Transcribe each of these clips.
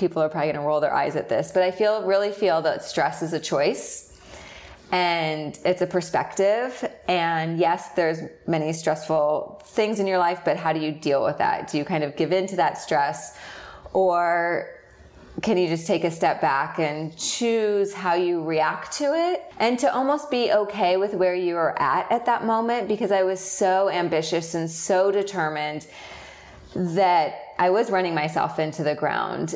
people are probably going to roll their eyes at this, but I feel really feel that stress is a choice and it's a perspective. And yes, there's many stressful things in your life, but how do you deal with that? Do you kind of give in to that stress or can you just take a step back and choose how you react to it and to almost be okay with where you are at at that moment because I was so ambitious and so determined that I was running myself into the ground.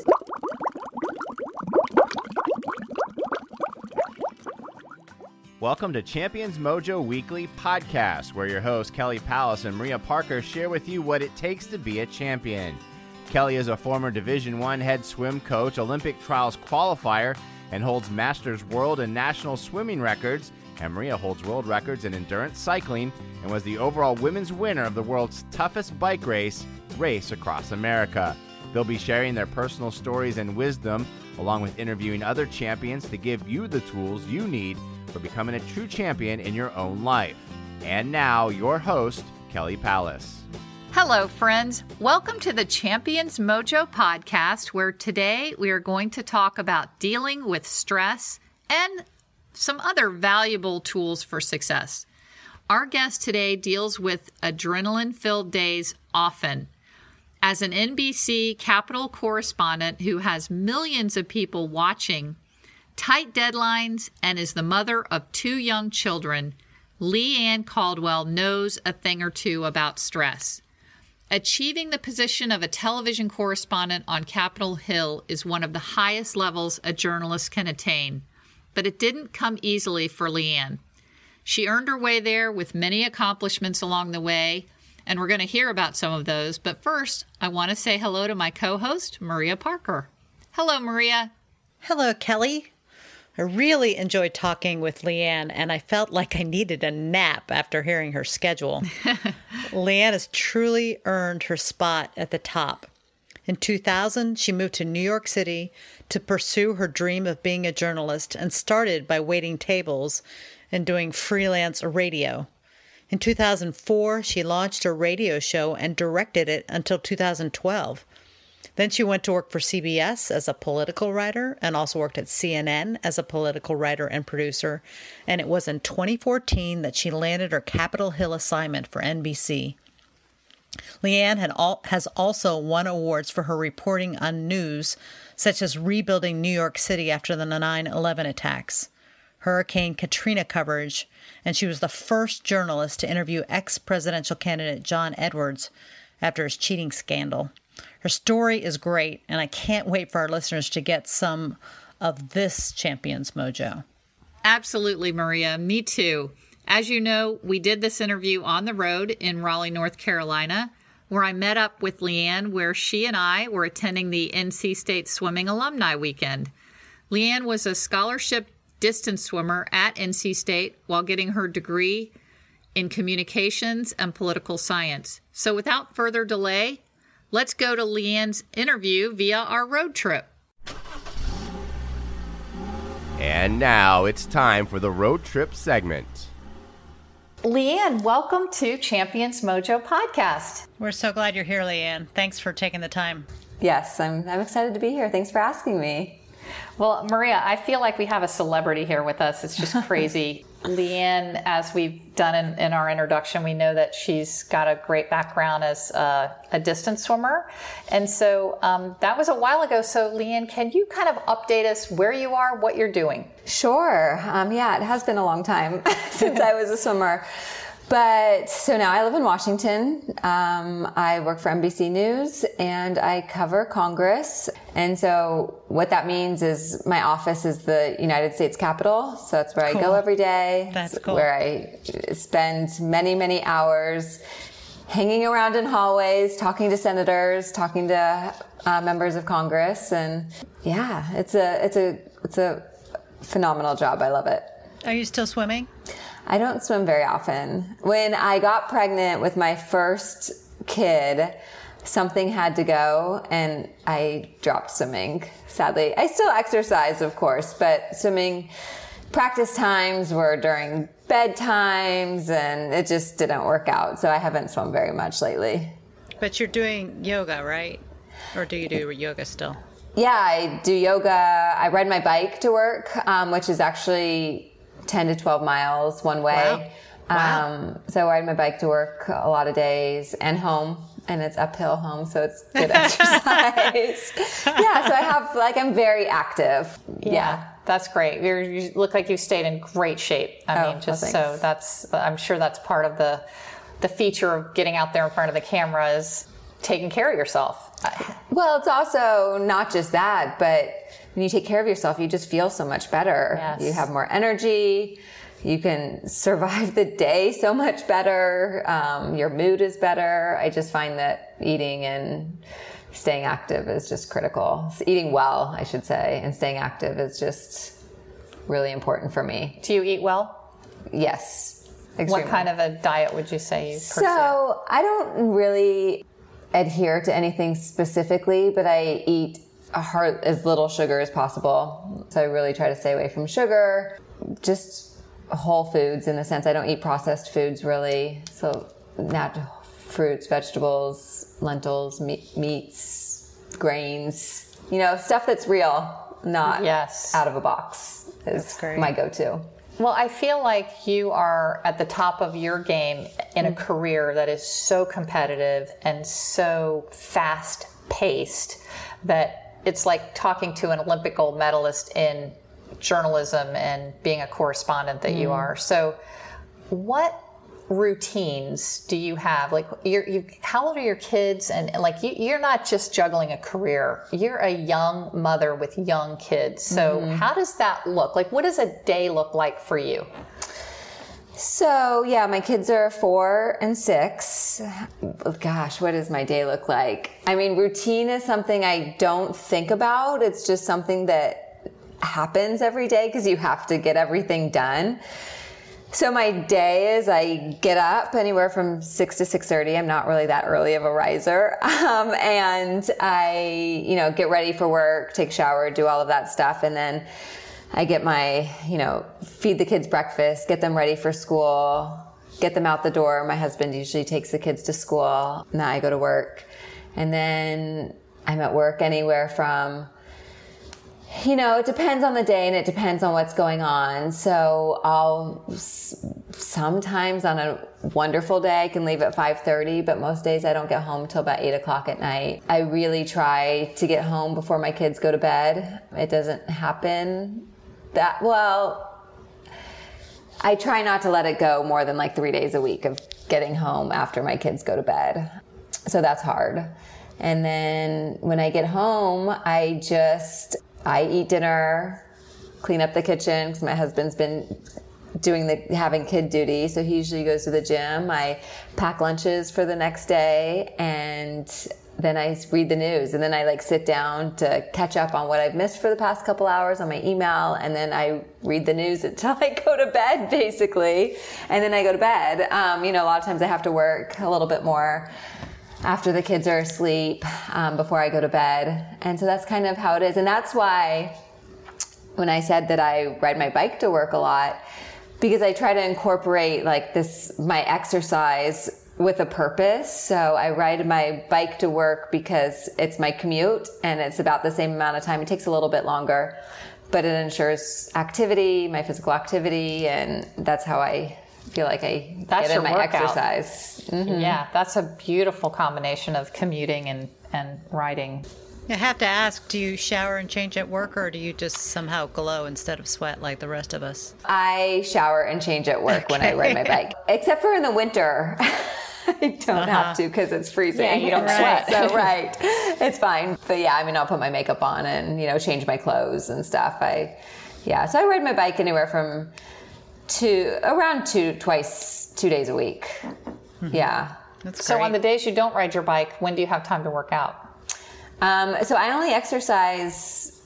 Welcome to Champions Mojo Weekly Podcast, where your hosts Kelly Palace and Maria Parker share with you what it takes to be a champion. Kelly is a former Division One head swim coach, Olympic trials qualifier, and holds Masters World and National swimming records. And Maria holds world records in endurance cycling and was the overall women's winner of the world's toughest bike race, Race Across America. They'll be sharing their personal stories and wisdom, along with interviewing other champions to give you the tools you need for becoming a true champion in your own life. And now, your host, Kelly Palace. Hello, friends. Welcome to the Champions Mojo podcast, where today we are going to talk about dealing with stress and some other valuable tools for success. Our guest today deals with adrenaline filled days often. As an NBC Capitol correspondent who has millions of people watching, tight deadlines, and is the mother of two young children, Leigh Ann Caldwell knows a thing or two about stress. Achieving the position of a television correspondent on Capitol Hill is one of the highest levels a journalist can attain, but it didn't come easily for Leigh Ann. She earned her way there with many accomplishments along the way, and we're going to hear about some of those. But first, I want to say hello to my co host, Maria Parker. Hello, Maria. Hello, Kelly. I really enjoyed talking with Leigh Ann, and I felt like I needed a nap after hearing her schedule. Leigh Ann has truly earned her spot at the top. In 2000, she moved to New York City to pursue her dream of being a journalist and started by waiting tables and doing freelance radio. In 2004, she launched a radio show and directed it until 2012. Then she went to work for CBS as a political writer and also worked at CNN as a political writer and producer. And it was in 2014 that she landed her Capitol Hill assignment for NBC. Leigh Ann all, has also won awards for her reporting on news such as rebuilding New York City after the 9 11 attacks, Hurricane Katrina coverage, and she was the first journalist to interview ex presidential candidate John Edwards after his cheating scandal. Her story is great, and I can't wait for our listeners to get some of this champion's mojo. Absolutely, Maria. Me too. As you know, we did this interview on the road in Raleigh, North Carolina, where I met up with Leigh Ann, where she and I were attending the NC State Swimming Alumni Weekend. Leigh Ann was a scholarship distance swimmer at NC State while getting her degree in communications and political science. So, without further delay, Let's go to Leigh Ann's interview via our road trip. And now it's time for the road trip segment. Leigh Ann, welcome to Champions Mojo podcast. We're so glad you're here, Leigh Ann. Thanks for taking the time. Yes, I'm, I'm excited to be here. Thanks for asking me. Well, Maria, I feel like we have a celebrity here with us. It's just crazy. Leigh Ann, as we've done in, in, our introduction, we know that she's got a great background as a, a distance swimmer. And so um, that was a while ago. So, Leigh Ann, can you kind of update us where you are, what you're doing? Sure. Um, yeah, it has been a long time since I was a swimmer. But so now I live in Washington. Um, I work for NBC News and I cover Congress. And so what that means is my office is the United States Capitol. So that's where cool. I go every day. That's cool. Where I spend many, many hours hanging around in hallways, talking to senators, talking to uh, members of Congress. And yeah, it's a, it's a, it's a phenomenal job. I love it. Are you still swimming? I don't swim very often. When I got pregnant with my first kid, something had to go and I dropped swimming, sadly. I still exercise, of course, but swimming practice times were during bedtimes and it just didn't work out. So I haven't swum very much lately. But you're doing yoga, right? Or do you do yoga still? Yeah, I do yoga. I ride my bike to work, um, which is actually 10 to 12 miles one way. Wow. Wow. Um, so I ride my bike to work a lot of days and home. And it's uphill home, so it's good exercise. yeah, so I have, like, I'm very active. Yeah. That's great. You're, you look like you've stayed in great shape. I Oh, mean, just well, so that's, I'm sure that's part of the, the feature of getting out there in front of the camera is taking care of yourself. Well, it's also not just that, but when you take care of yourself, you just feel so much better. Yes. You have more energy. You can survive the day so much better. Um, your mood is better. I just find that eating and staying active is just critical. Eating well, I should say, and staying active is just really important for me. Do you eat well? Yes. What kind of a diet would you say you pursue? So I don't really adhere to anything specifically, but I eat a heart as little sugar as possible. So I really try to stay away from sugar, just whole foods in the sense I don't eat processed foods really. So natural fruits, vegetables, lentils, meat, meats, grains, you know, stuff that's real, not Yes. out of a box is my go-to. Well, I feel like you are at the top of your game in a Mm. career that is so competitive and so fast paced that it's like talking to an Olympic gold medalist in journalism and being a correspondent that Mm. you are. So, what routines do you have? Like, you're, you, how old are your kids? And, and like, you, you're not just juggling a career. You're a young mother with young kids. So, Mm-hmm. how does that look? Like, what does a day look like for you? So, yeah, my kids are four and six. Gosh, what does my day look like? I mean, routine is something I don't think about. It's just something that happens every day because you have to get everything done. So my day is I get up anywhere from six to six thirty. I'm not really that early of a riser, um, and I, you know, get ready for work, take shower, do all of that stuff, and then I get my, you know, feed the kids breakfast, get them ready for school, get them out the door. My husband usually takes the kids to school. Now I go to work, and then I'm at work anywhere from you know, it depends on the day and it depends on what's going on. So I'll sometimes on a wonderful day I can leave at 5:30, but most days I don't get home till about eight o'clock at night. I really try to get home before my kids go to bed. It doesn't happen that well. I try not to let it go more than like three days a week of getting home after my kids go to bed. So that's hard. And then when I get home, I just I eat dinner, clean up the kitchen because my husband's been doing the having kid duty, so he usually goes to the gym. I pack lunches for the next day and then I read the news and then I like sit down to catch up on what I've missed for the past couple hours on my email and then I read the news until I go to bed basically and then I go to bed. Um, you know, a lot of times I have to work a little bit more after the kids are asleep um, before I go to bed. And so that's kind of how it is. And that's why when I said that I ride my bike to work a lot, because I try to incorporate like this, my exercise with a purpose. So I ride my bike to work because it's my commute and it's about the same amount of time. It takes a little bit longer, but it ensures activity, my physical activity, and that's how I feel like I That's get in my workout. exercise. Mhm. Yeah, that's a beautiful combination of commuting and, and riding. I have to ask do you shower and change at work, or do you just somehow glow instead of sweat like the rest of us? I shower and change at work when I ride my bike, except for in the winter. I don't have to because it's freezing. Uh-huh. Yeah, you don't Right. sweat. so right, it's fine. But yeah, I mean, I'll put my makeup on and you know change my clothes and stuff. I yeah, so I ride my bike anywhere from two around two twice two days a week. Mm-hmm. Yeah. That's So great. on the days you don't ride your bike, when do you have time to work out? Um, so I only exercise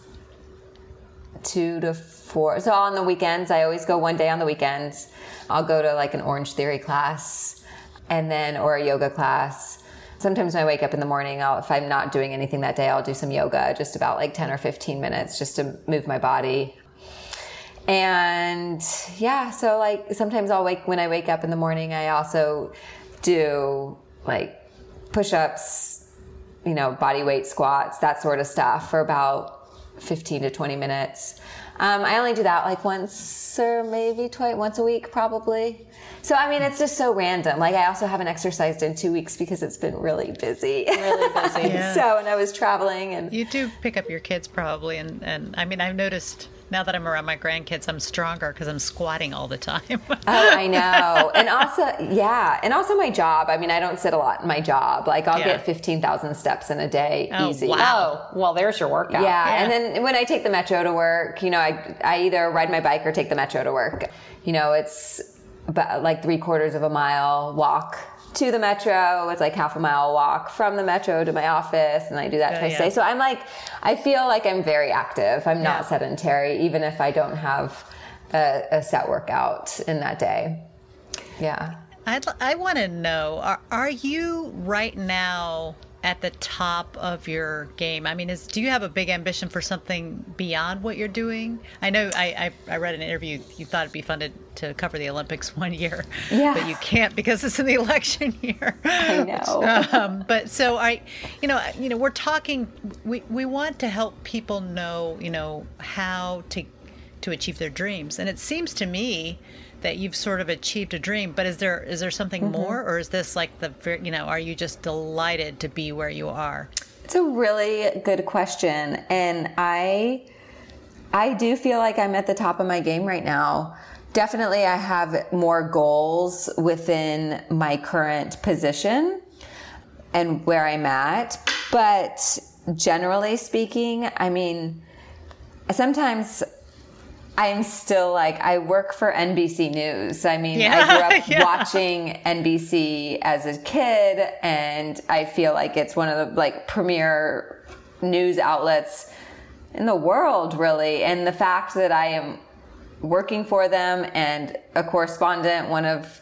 two to four. So on the weekends, I always go one day on the weekends. I'll go to like an Orange Theory class, and then or a yoga class. Sometimes when I wake up in the morning, I'll, if I'm not doing anything that day, I'll do some yoga, just about like ten or fifteen minutes, just to move my body. And yeah, so like sometimes I'll wake when I wake up in the morning, I also do like push-ups, you know, body weight squats, that sort of stuff for about 15 to 20 minutes. Um, I only do that like once or maybe twice, once a week probably. So I mean, it's just so random. Like I also haven't exercised in two weeks because it's been really busy. Really busy. Yeah. so and I was traveling and You do pick up your kids probably, and, and I mean, I've noticed now that I'm around my grandkids, I'm stronger because I'm squatting all the time. Oh, I know. And also, yeah. And also my job. I mean, I don't sit a lot in my job. Like I'll Yeah. get 15,000 steps in a day Oh, easy. wow. Oh, well, there's your workout. Yeah. Yeah. And then when I take the metro to work, you know, I, I either ride my bike or take the metro to work. You know, it's about like three quarters of a mile walk to the metro. It's like half a mile walk from the metro to my office. And I do that Oh, twice yeah. a day. So I'm like, I feel like I'm very active. I'm not Yeah. sedentary, even if I don't have a, a set workout in that day. Yeah. I'd, I want to know are, are you right now at the top of your game? I mean, is do you have a big ambition for something beyond what you're doing? I know I, I, I read an interview, you thought it'd be fun to, to cover the Olympics one year, Yeah. but you can't because it's in the election year. I know. um, but so I, you know, you know, we're talking. We we want to help people know, you know, how to to achieve their dreams, and it seems to me that you've sort of achieved a dream. But is there is there something Mm-hmm. more, or is this like the, you know, are you just delighted to be where you are? It's a really good question, and I I do feel like I'm at the top of my game right now. Definitely, I have more goals within my current position and where I'm at. But generally speaking, I mean, sometimes I'm still like, I work for NBC News. I mean, I grew up yeah. watching NBC as a kid, and I feel like it's one of the like premier news outlets in the world, really. And the fact that I am working for them and a correspondent, one of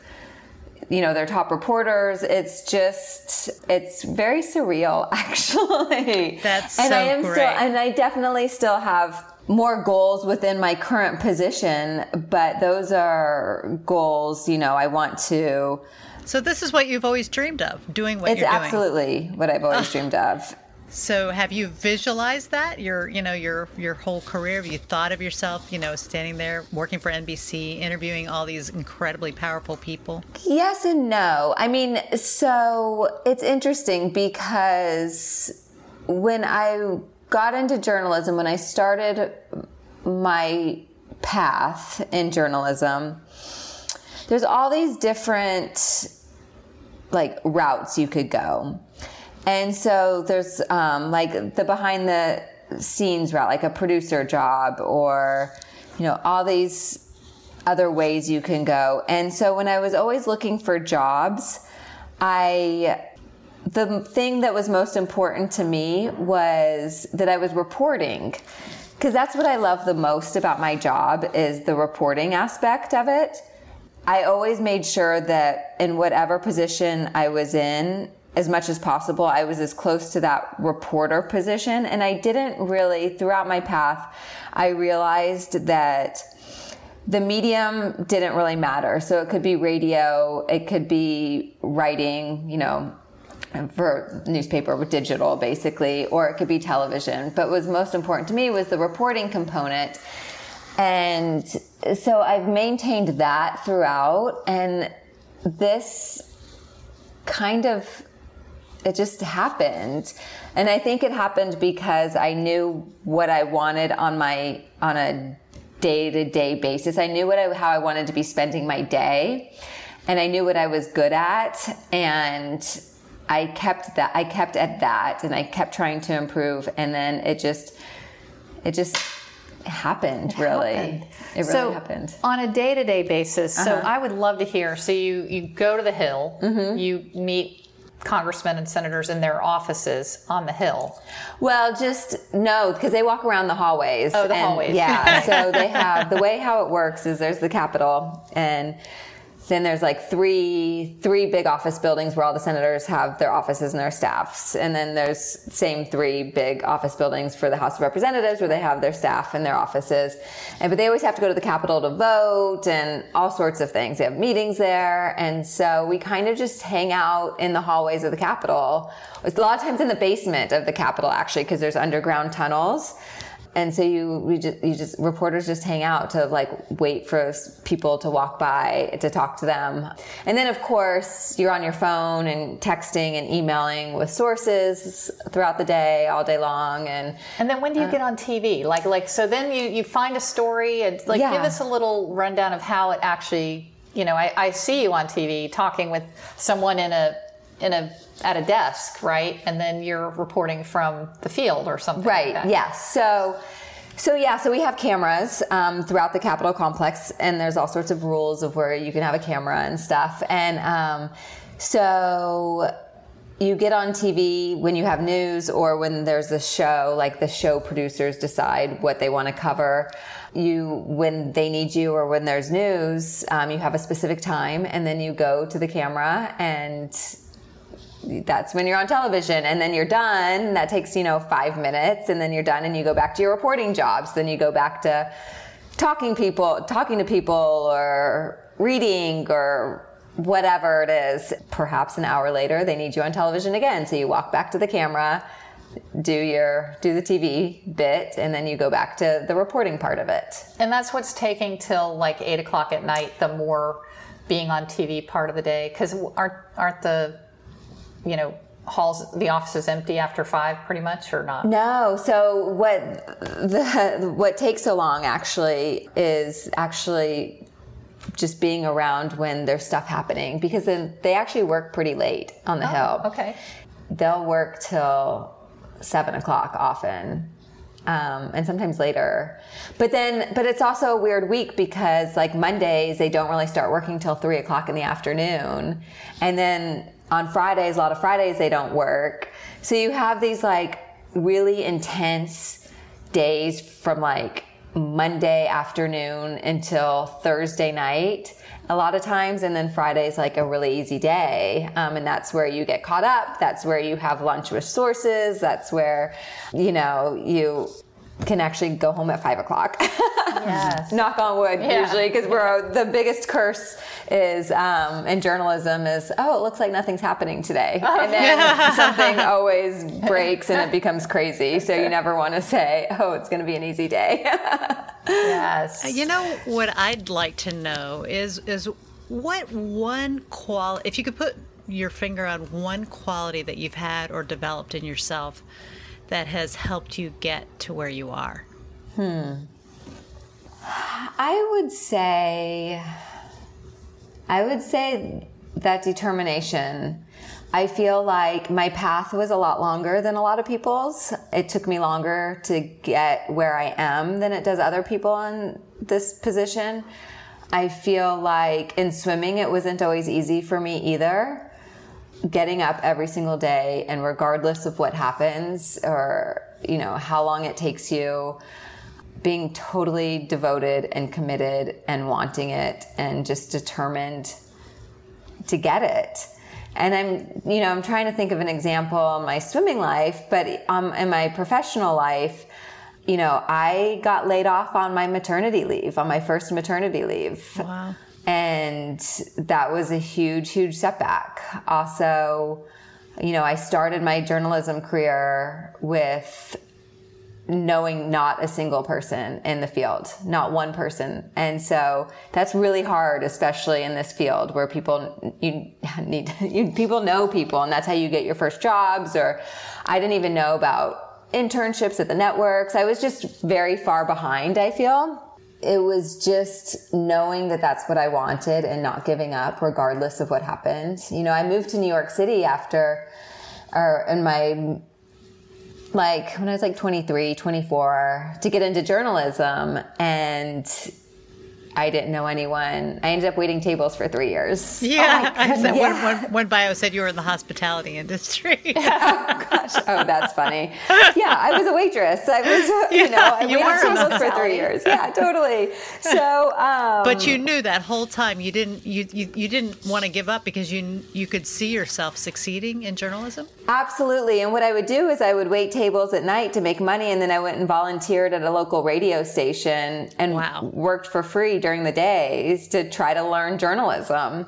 you know their top reporters it's just it's very surreal actually That's and so i am great. still and i definitely still have more goals within my current position but those are goals you know i want to So this is what you've always dreamed of, doing what it's you're doing. It's absolutely what i've always dreamed of So have you visualized that your you know your your whole career? Have you thought of yourself you know standing there working for NBC, interviewing all these incredibly powerful people? Yes and no. I mean, so it's interesting because when I got into journalism, when I started my path in journalism, there's all these different like routes you could go. And so there's um, like the behind the scenes route, like a producer job, or you know all these other ways you can go. And so when I was always looking for jobs, I the thing that was most important to me was that I was reporting because that's what I love the most about my job is the reporting aspect of it. I always made sure that in whatever position I was in, as much as possible, I was as close to that reporter position. And I didn't really, throughout my path, I realized that the medium didn't really matter. So it could be radio, it could be writing, you know, for newspaper with digital basically, or it could be television. But what was most important to me was the reporting component. And so I've maintained that throughout. And this kind of it just happened and i think it happened because i knew what i wanted on my on a day-to-day basis i knew what I, how i wanted to be spending my day and i knew what i was good at and i kept that i kept at that and i kept trying to improve and then it just it just happened really happened. it really so happened on a day-to-day basis so Uh-huh. i would love to hear so you you go to the hill Mm-hmm. you meet congressmen and senators in their offices on the hill Well, just no, because they walk around the hallways. Oh, the and- hallways. Yeah. so they have the way how it works is there's the Capitol, and then there's like three three big office buildings where all the senators have their offices and their staffs. And then there's same three big office buildings for the house of representatives where they have their staff and their offices. And but they always have to go to the capitol to vote and all sorts of things. They have meetings there. And so we kind of just hang out in the hallways of the capitol. It's a lot of times in the basement of the capitol actually because there's underground tunnels and so you we just you just reporters just hang out to like wait for people to walk by to talk to them and then of course you're on your phone and texting and emailing with sources throughout the day all day long and and then when do you uh, get on tv like like so then you you find a story and like yeah. give us a little rundown of how it actually you know I, I see you on tv talking with someone in a in a at a desk, right? And then you're reporting from the field or something. Right. Like yes. So. So yeah, so we have cameras um, throughout the Capitol complex, and there's all sorts of rules of where you can have a camera and stuff. And um, so you get on TV when you have news or when there's a show, like the show producers decide what they want to cover. You, when they need you or when there's news, um, you have a specific time, and then you go to the camera and that's when you're on television and then you're done. That takes you know five minutes and then you're done and you go back to your reporting jobs. Then you go back to talking people talking to people or reading or whatever it is. Perhaps an hour later they need you on television again. So you walk back to the camera do your do the tv bit and then you go back to the reporting part of it. And that's what's taking till like eight o'clock at night the more being on tv part of the day. Because aren't aren't the you know, halls the office is empty after five pretty much or not no so what the what takes so long actually is actually just being around when there's stuff happening because then they actually work pretty late on the oh, hill okay they'll work till seven o'clock often um, and sometimes later. But then, but it's also a weird week because like Mondays, they don't really start working till three o'clock in the afternoon. And then on Fridays, a lot of Fridays they don't work. So you have these like really intense days from like Monday afternoon until Thursday night a lot of times and then friday's like a really easy day. Um, and that's where you get caught up. That's where you have lunch with sources. That's where you know you can actually go home at five o'clock. Yes. Knock on wood, yeah. usually, because we're the biggest curse is um, in journalism is oh, it looks like nothing's happening today, oh. and then something always breaks and it becomes crazy. So you never want to say oh, it's going to be an easy day. yes. You know what I'd like to know is is what one quality if you could put your finger on one quality that you've had or developed in yourself that has helped you get to where you are? Hmm. I would say, I would say that determination. I feel like my path was a lot longer than a lot of people's. It took me longer to get where I am than it does other people in this position. I feel like in swimming, it wasn't always easy for me either getting up every single day and regardless of what happens or you know how long it takes you being totally devoted and committed and wanting it and just determined to get it. And i'm you know i'm trying to think of an example in my swimming life but um, in my professional life you know i got laid off on my maternity leave on my first maternity leave. Wow and that was a huge, huge setback. Also, you know, I started my journalism career with knowing not a single person in the field, not one person. And so that's really hard, especially in this field where people, you need, you, people know people and that's how you get your first jobs or I didn't even know about internships at the networks. I was just very far behind, I feel it was just knowing that that's what I wanted and not giving up regardless of what happened. You know, I moved to New York City after, or in my, like when I was like 23, 24 to get into journalism. And I didn't know anyone. I ended up waiting tables for three years. Yeah, Oh I said, Yeah. when, when, when bio said you were in the hospitality industry. Gosh, oh, that's funny. Yeah, I was a waitress. I was, you know, I you waited tables for three years. Yeah, totally. So, um, But you knew that whole time you didn't you, you, you didn't want to give up because you you could see yourself succeeding in journalism. Absolutely. And what I would do is I would wait tables at night to make money, and then I went and volunteered at a local radio station and Wow. worked for free during the days to try to learn journalism.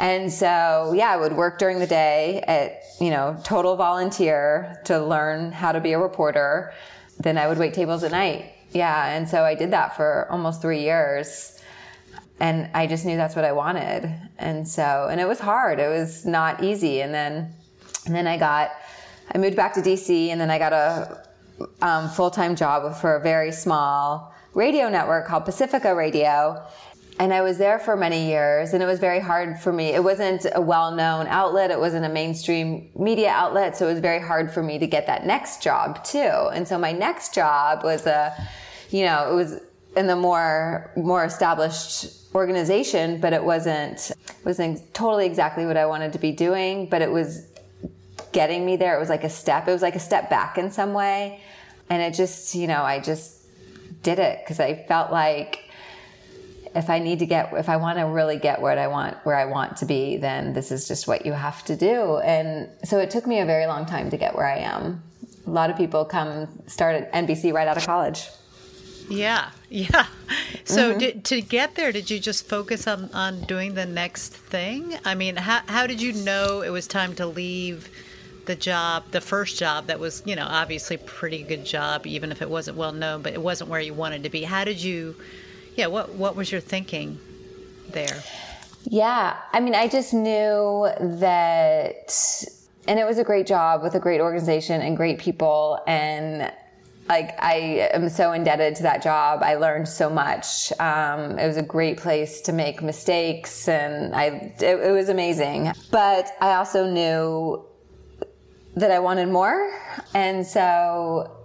And so, yeah, I would work during the day at, you know, total volunteer to learn how to be a reporter. Then I would wait tables at night. Yeah. And so I did that for almost three years and I just knew that's what I wanted. And so, and it was hard. It was not easy. And then, and then I got, I moved back to DC, and then I got a um, full time job for a very small radio network called Pacifica Radio. And I was there for many years, and it was very hard for me. It wasn't a well known outlet, it wasn't a mainstream media outlet, so it was very hard for me to get that next job too. And so my next job was a, you know, it was in the more more established organization, but it wasn't wasn't totally exactly what I wanted to be doing. But it was getting me there. It was like a step. It was like a step back in some way, and it just you know I just did it because I felt like if I need to get if I want to really get what I want where I want to be, then this is just what you have to do. And so it took me a very long time to get where I am. A lot of people come start at NBC right out of college. Yeah, yeah. So Mm-hmm. did, to get there, did you just focus on, on doing the next thing? I mean, how, how did you know it was time to leave the job, the first job that was, you know, obviously pretty good job, even if it wasn't well known, but it wasn't where you wanted to be? How did you, yeah, what, what was your thinking there? Yeah, I mean, I just knew that, and it was a great job with a great organization and great people. And like, I am so indebted to that job. I learned so much. Um, it was a great place to make mistakes, and I, it, it was amazing. But I also knew that I wanted more. And so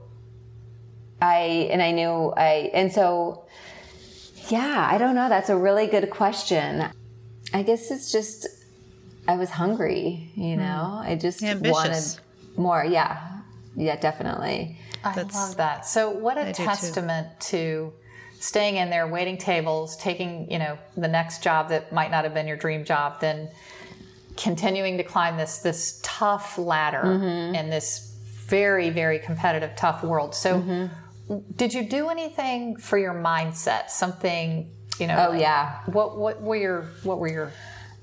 I, and I knew I, and so, yeah, I don't know. That's a really good question. I guess it's just I was hungry, you hmm. know. I just Ambitious. wanted more. Yeah, yeah, definitely. I That's- love that. So, what a I testament to staying in there, waiting tables, taking you know the next job that might not have been your dream job, then continuing to climb this this tough ladder Mm-hmm. in this very very competitive, tough world. So, Mm-hmm. did you do anything for your mindset? Something you know? Oh, yeah. What what were your what were your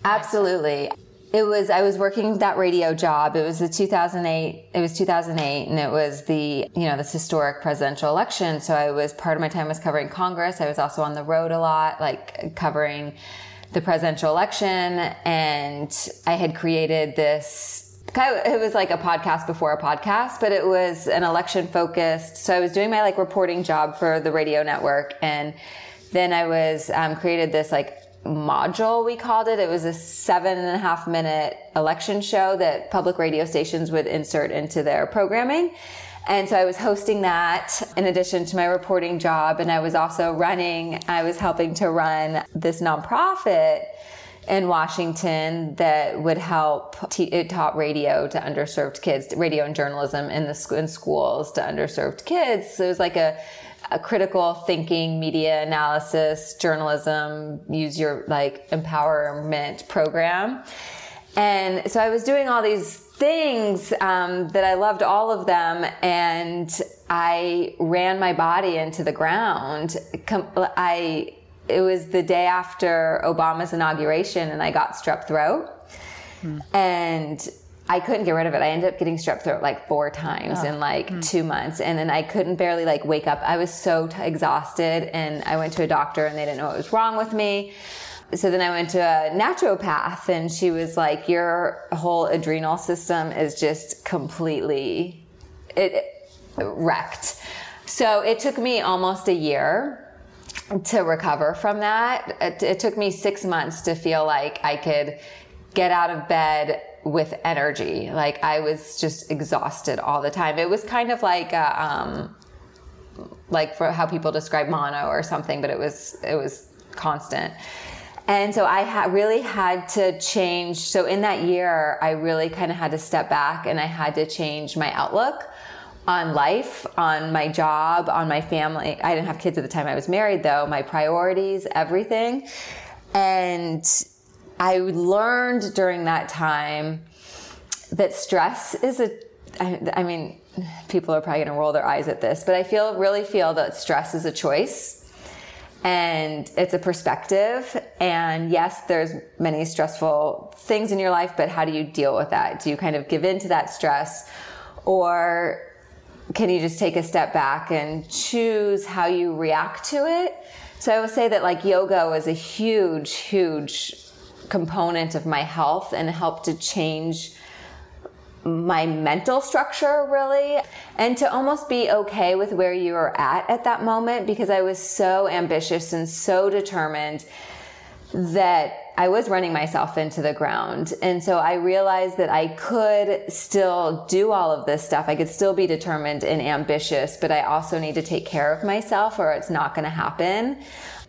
Absolutely. It was I was working that radio job. It was the 2008. It was 2008, and it was the you know this historic presidential election. So I was part of my time was covering Congress. I was also on the road a lot, like covering the presidential election, and I had created this. It was like a podcast before a podcast, but it was an election focused. So I was doing my like reporting job for the radio network, and then I was um, created this like module we called it it was a seven and a half minute election show that public radio stations would insert into their programming and so i was hosting that in addition to my reporting job and i was also running i was helping to run this nonprofit in Washington that would help te- it taught radio to underserved kids, radio and journalism in the sc- in schools to underserved kids. So it was like a, a critical thinking, media analysis, journalism, use your like empowerment program. And so I was doing all these things um, that I loved all of them, and I ran my body into the ground. I it was the day after Obama's inauguration, and I got strep throat, and I couldn't get rid of it. I ended up getting strep throat like four times in like two months, and then I couldn't barely like wake up. I was so t- exhausted, and I went to a doctor, and they didn't know what was wrong with me. So then I went to a naturopath, and she was like, "Your whole adrenal system is just completely it, wrecked." So it took me almost a year to recover from that. It, it took me six months to feel like I could get out of bed with energy. Like I was just exhausted all the time. It was kind of like, a, um, like for how people describe mono or something, but it was, it was constant. And so I ha- really had to change. So in that year, I really kind of had to step back and I had to change my outlook on life, on my job, on my family. I didn't have kids at the time I was married though, my priorities, everything. And I learned during that time that stress is a, I, I mean, people are probably going to roll their eyes at this, but I feel, really feel that stress is a choice and it's a perspective. And yes, there's many stressful things in your life, but how do you deal with that? Do you kind of give in to that stress or can you just take a step back and choose how you react to it? So I would say that like yoga was a huge, huge component of my health and helped to change my mental structure really and to almost be okay with where you were at at that moment because I was so ambitious and so determined that I was running myself into the ground. And so I realized that I could still do all of this stuff. I could still be determined and ambitious, but I also need to take care of myself or it's not going to happen.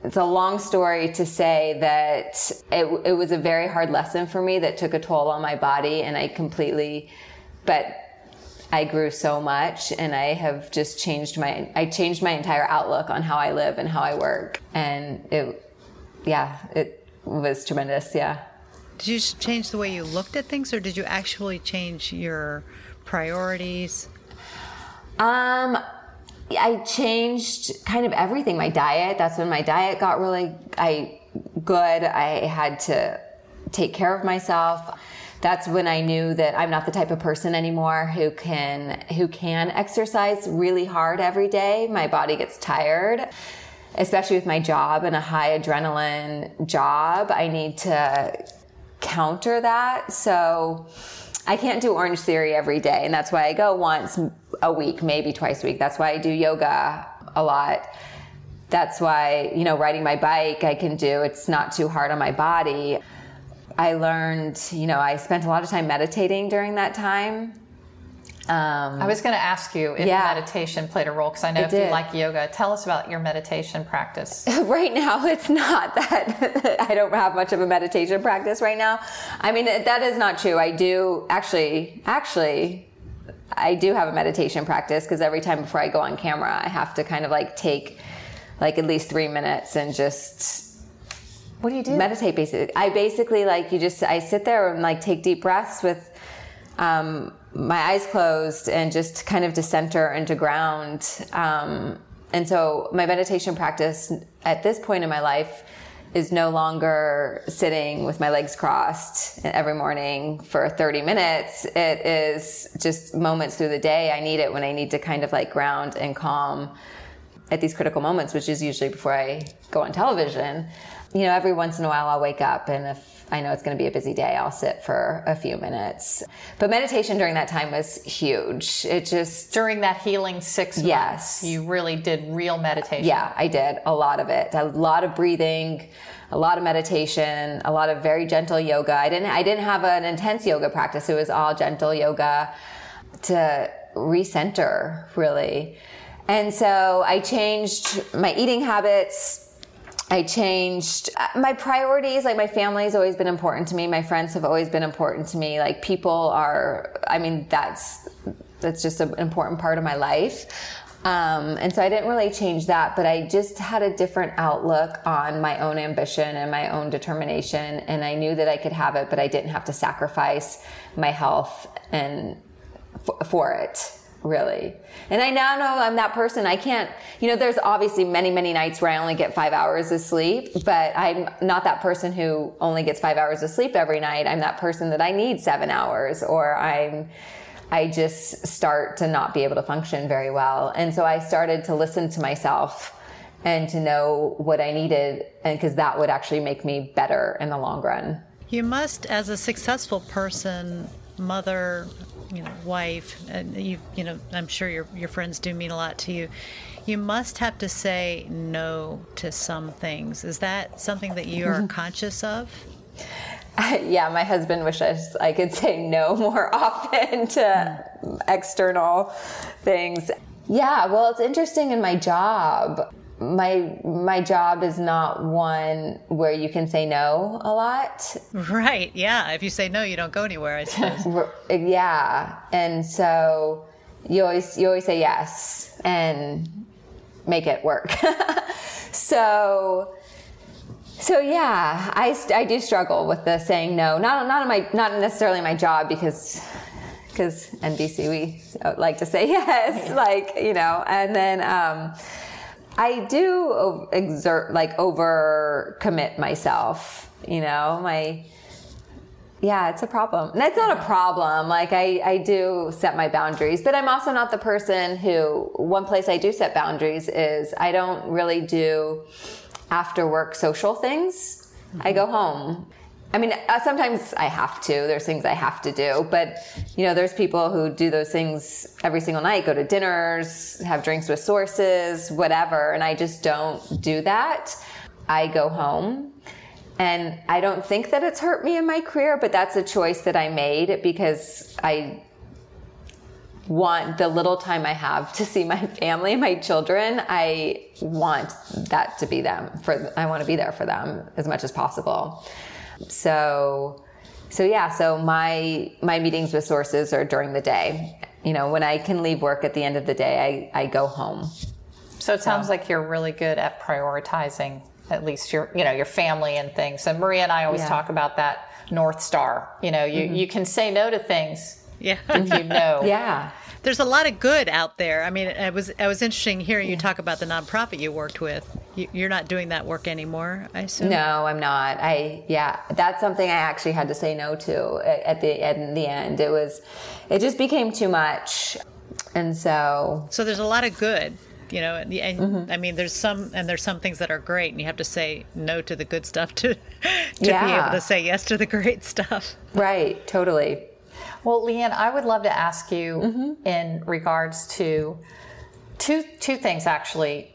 It's a long story to say that it, it was a very hard lesson for me that took a toll on my body and I completely, but I grew so much and I have just changed my, I changed my entire outlook on how I live and how I work. And it, yeah, it was tremendous. Yeah. Did you change the way you looked at things or did you actually change your priorities? Um, I changed kind of everything. My diet. That's when my diet got really I good. I had to take care of myself. That's when I knew that I'm not the type of person anymore who can who can exercise really hard every day. My body gets tired, especially with my job and a high adrenaline job. I need to counter that. So I can't do Orange Theory every day, and that's why I go once a week, maybe twice a week. That's why I do yoga a lot. That's why, you know, riding my bike I can do. It's not too hard on my body. I learned, you know, I spent a lot of time meditating during that time. Um, I was going to ask you if yeah, meditation played a role because I know if did. you like yoga. Tell us about your meditation practice. right now, it's not that I don't have much of a meditation practice right now. I mean, that is not true. I do actually, actually, I do have a meditation practice because every time before I go on camera, I have to kind of like take like at least three minutes and just what do you do? Meditate basically. I basically like you just I sit there and like take deep breaths with um, my eyes closed and just kind of to center and to ground. Um, and so my meditation practice at this point in my life is no longer sitting with my legs crossed every morning for 30 minutes. It is just moments through the day. I need it when I need to kind of like ground and calm at these critical moments, which is usually before I go on television. You know, every once in a while I'll wake up and if I know it's going to be a busy day. I'll sit for a few minutes. But meditation during that time was huge. It just. During that healing six months, yes. you really did real meditation. Yeah, I did a lot of it. A lot of breathing, a lot of meditation, a lot of very gentle yoga. I didn't, I didn't have an intense yoga practice. It was all gentle yoga to recenter, really. And so I changed my eating habits I changed uh, my priorities. Like my family has always been important to me. My friends have always been important to me. Like people are, I mean, that's, that's just an important part of my life. Um, and so I didn't really change that, but I just had a different outlook on my own ambition and my own determination. And I knew that I could have it, but I didn't have to sacrifice my health and f- for it really. And I now know I'm that person. I can't, you know, there's obviously many, many nights where I only get five hours of sleep, but I'm not that person who only gets five hours of sleep every night. I'm that person that I need seven hours or I'm, I just start to not be able to function very well. And so I started to listen to myself and to know what I needed and because that would actually make me better in the long run. You must, as a successful person, mother, you know, wife, and you, you know, I'm sure your your friends do mean a lot to you. You must have to say no to some things. Is that something that you are conscious of? yeah, my husband wishes I could say no more often to mm. external things. Yeah, well, it's interesting in my job. My my job is not one where you can say no a lot. Right. Yeah. If you say no, you don't go anywhere, I suppose. yeah. And so you always you always say yes and make it work. so so yeah, I, I do struggle with the saying no. Not not in my not necessarily my job because because NBC we like to say yes, like you know, and then um, I do exert like over commit myself. You know, my yeah, it's a problem. That's not a problem. Like I, I do set my boundaries, but I'm also not the person who one place I do set boundaries is I don't really do after work social things. Mm-hmm. I go home. I mean, uh, sometimes I have to. There's things I have to do, but you know, there's people who do those things every single night, go to dinners, have drinks with sources, whatever, and I just don't do that. I go home. And I don't think that it's hurt me in my career, but that's a choice that I made because I want the little time I have to see my family, my children, I want that to be them for I want to be there for them as much as possible. So so yeah, so my my meetings with sources are during the day. You know, when I can leave work at the end of the day, I, I go home. So it sounds so. like you're really good at prioritizing at least your you know your family and things. And Maria and I always yeah. talk about that North Star. You know, you, mm-hmm. you can say no to things yeah. if you know. yeah there's a lot of good out there. I mean, it was it was interesting hearing you talk about the nonprofit you worked with. You, are not doing that work anymore, I assume. No, I'm not. I yeah, that's something I actually had to say no to at the at the end. It was, it just became too much, and so so there's a lot of good you know and, and mm-hmm. i mean there's some and there's some things that are great and you have to say no to the good stuff to to yeah. be able to say yes to the great stuff right totally well, Leigh Ann, I would love to ask you mm-hmm. in regards to two two things actually,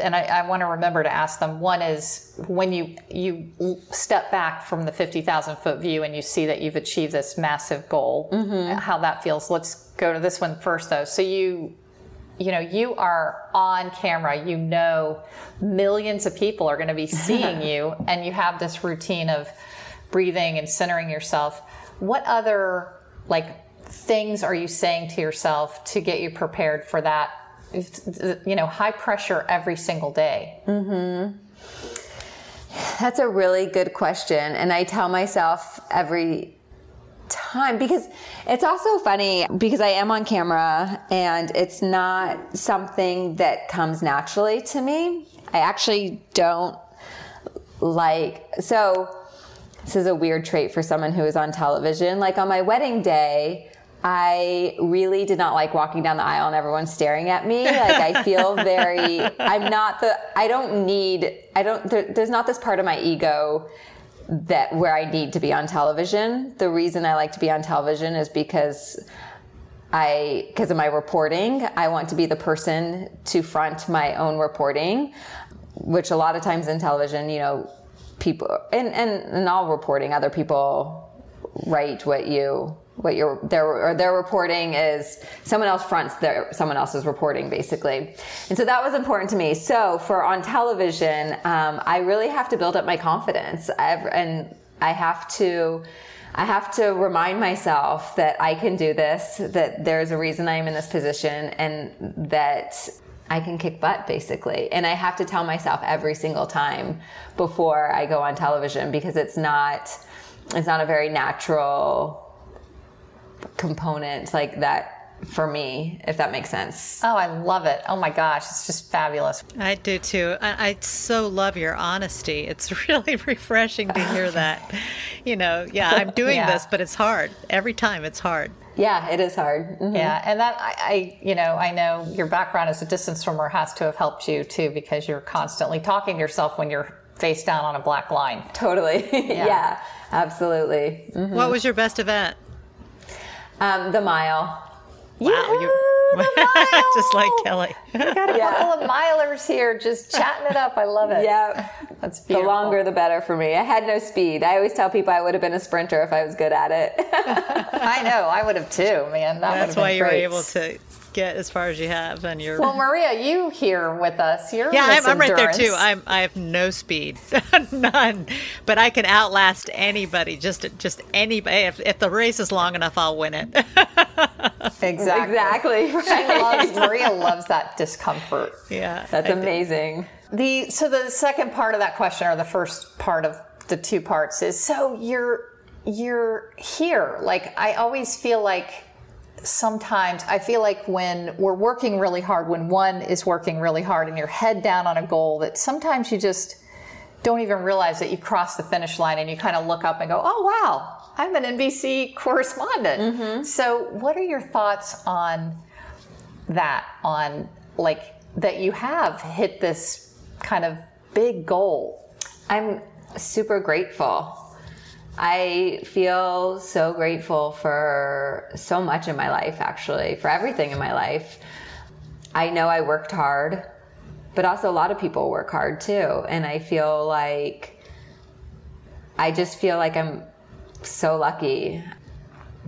and I, I, want to remember to ask them. One is when you you step back from the fifty thousand foot view and you see that you've achieved this massive goal, mm-hmm. how that feels. Let's go to this one first, though. So you you know you are on camera you know millions of people are going to be seeing you and you have this routine of breathing and centering yourself what other like things are you saying to yourself to get you prepared for that? You know high pressure every single day. Mm-hmm. that's a really good question and i tell myself every time because it's also funny because i am on camera and it's not something that comes naturally to me. I actually don't like so this is a weird trait for someone who is on television. Like on my wedding day, I really did not like walking down the aisle and everyone staring at me. Like I feel very, I'm not the, I don't need, I don't, there, there's not this part of my ego that where I need to be on television. The reason I like to be on television is because I, because of my reporting, I want to be the person to front my own reporting, which a lot of times in television, you know, people and, and in all reporting other people write what you what your their or their reporting is someone else fronts their someone else's reporting basically. And so that was important to me. So for on television um, i really have to build up my confidence. I've, and i have to I have to remind myself that I can do this, that there's a reason I'm in this position, and that I can kick butt basically. And I have to tell myself every single time before I go on television because it's not it's not a very natural component like that for me, if that makes sense. Oh, I love it. Oh my gosh, it's just fabulous. I do too. I, I so love your honesty. It's really refreshing to hear that. You know, yeah, I'm doing yeah. this, but it's hard. Every time it's hard. Yeah, it is hard. Mm-hmm. Yeah, and that I, I, you know, I know your background as a distance swimmer has to have helped you too because you're constantly talking to yourself when you're face down on a black line. Totally. Yeah, yeah absolutely. Mm-hmm. What was your best event? Um, the mile. Wow, you just like Kelly. we got a yeah. couple of milers here just chatting it up. I love it. Yeah. That's beautiful. The longer the better for me. I had no speed. I always tell people I would have been a sprinter if I was good at it. I know. I would have too, man. That That's why you great. were able to get as far as you have, and you're. Well, Maria, you here with us. You're yeah, I'm, I'm right there too. I'm I have no speed, none, but I can outlast anybody. Just just anybody. If, if the race is long enough, I'll win it. exactly. Exactly. She Right. loves Maria loves that discomfort. yeah, That's I do. amazing. The so the second part of that question, or the first part of the two parts, is so you're you're here. Like I always feel like sometimes I feel like when we're working really hard, when one is working really hard and you're head down on a goal, that sometimes you just don't even realize that you crossed the finish line and you kind of look up and go, oh wow, I'm an NBC correspondent. Mm-hmm. So what are your thoughts on that on like that you have hit this kind of big goal I'm super grateful. I feel so grateful for so much in my life, actually, for everything in my life. I know I worked hard, but also a lot of people work hard too. And I feel like, I just feel like I'm so lucky.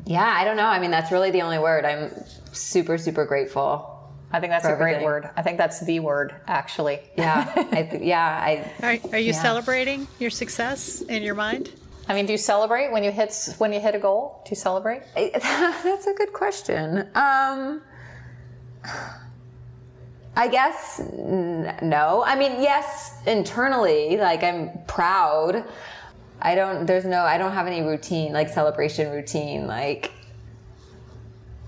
Yeah, I don't know. I mean, that's really the only word. I'm super, super grateful. i think that's For a great word i think that's the word actually Yeah, I, th- yeah, I, Are, are you Yeah. celebrating your success in your mind? I mean do you celebrate when you hit when you hit a goal do you celebrate That's a good question. Um, I guess n- no. I mean, yes, internally, like I'm proud. I don't. There's no. I don't have any routine, like celebration routine, like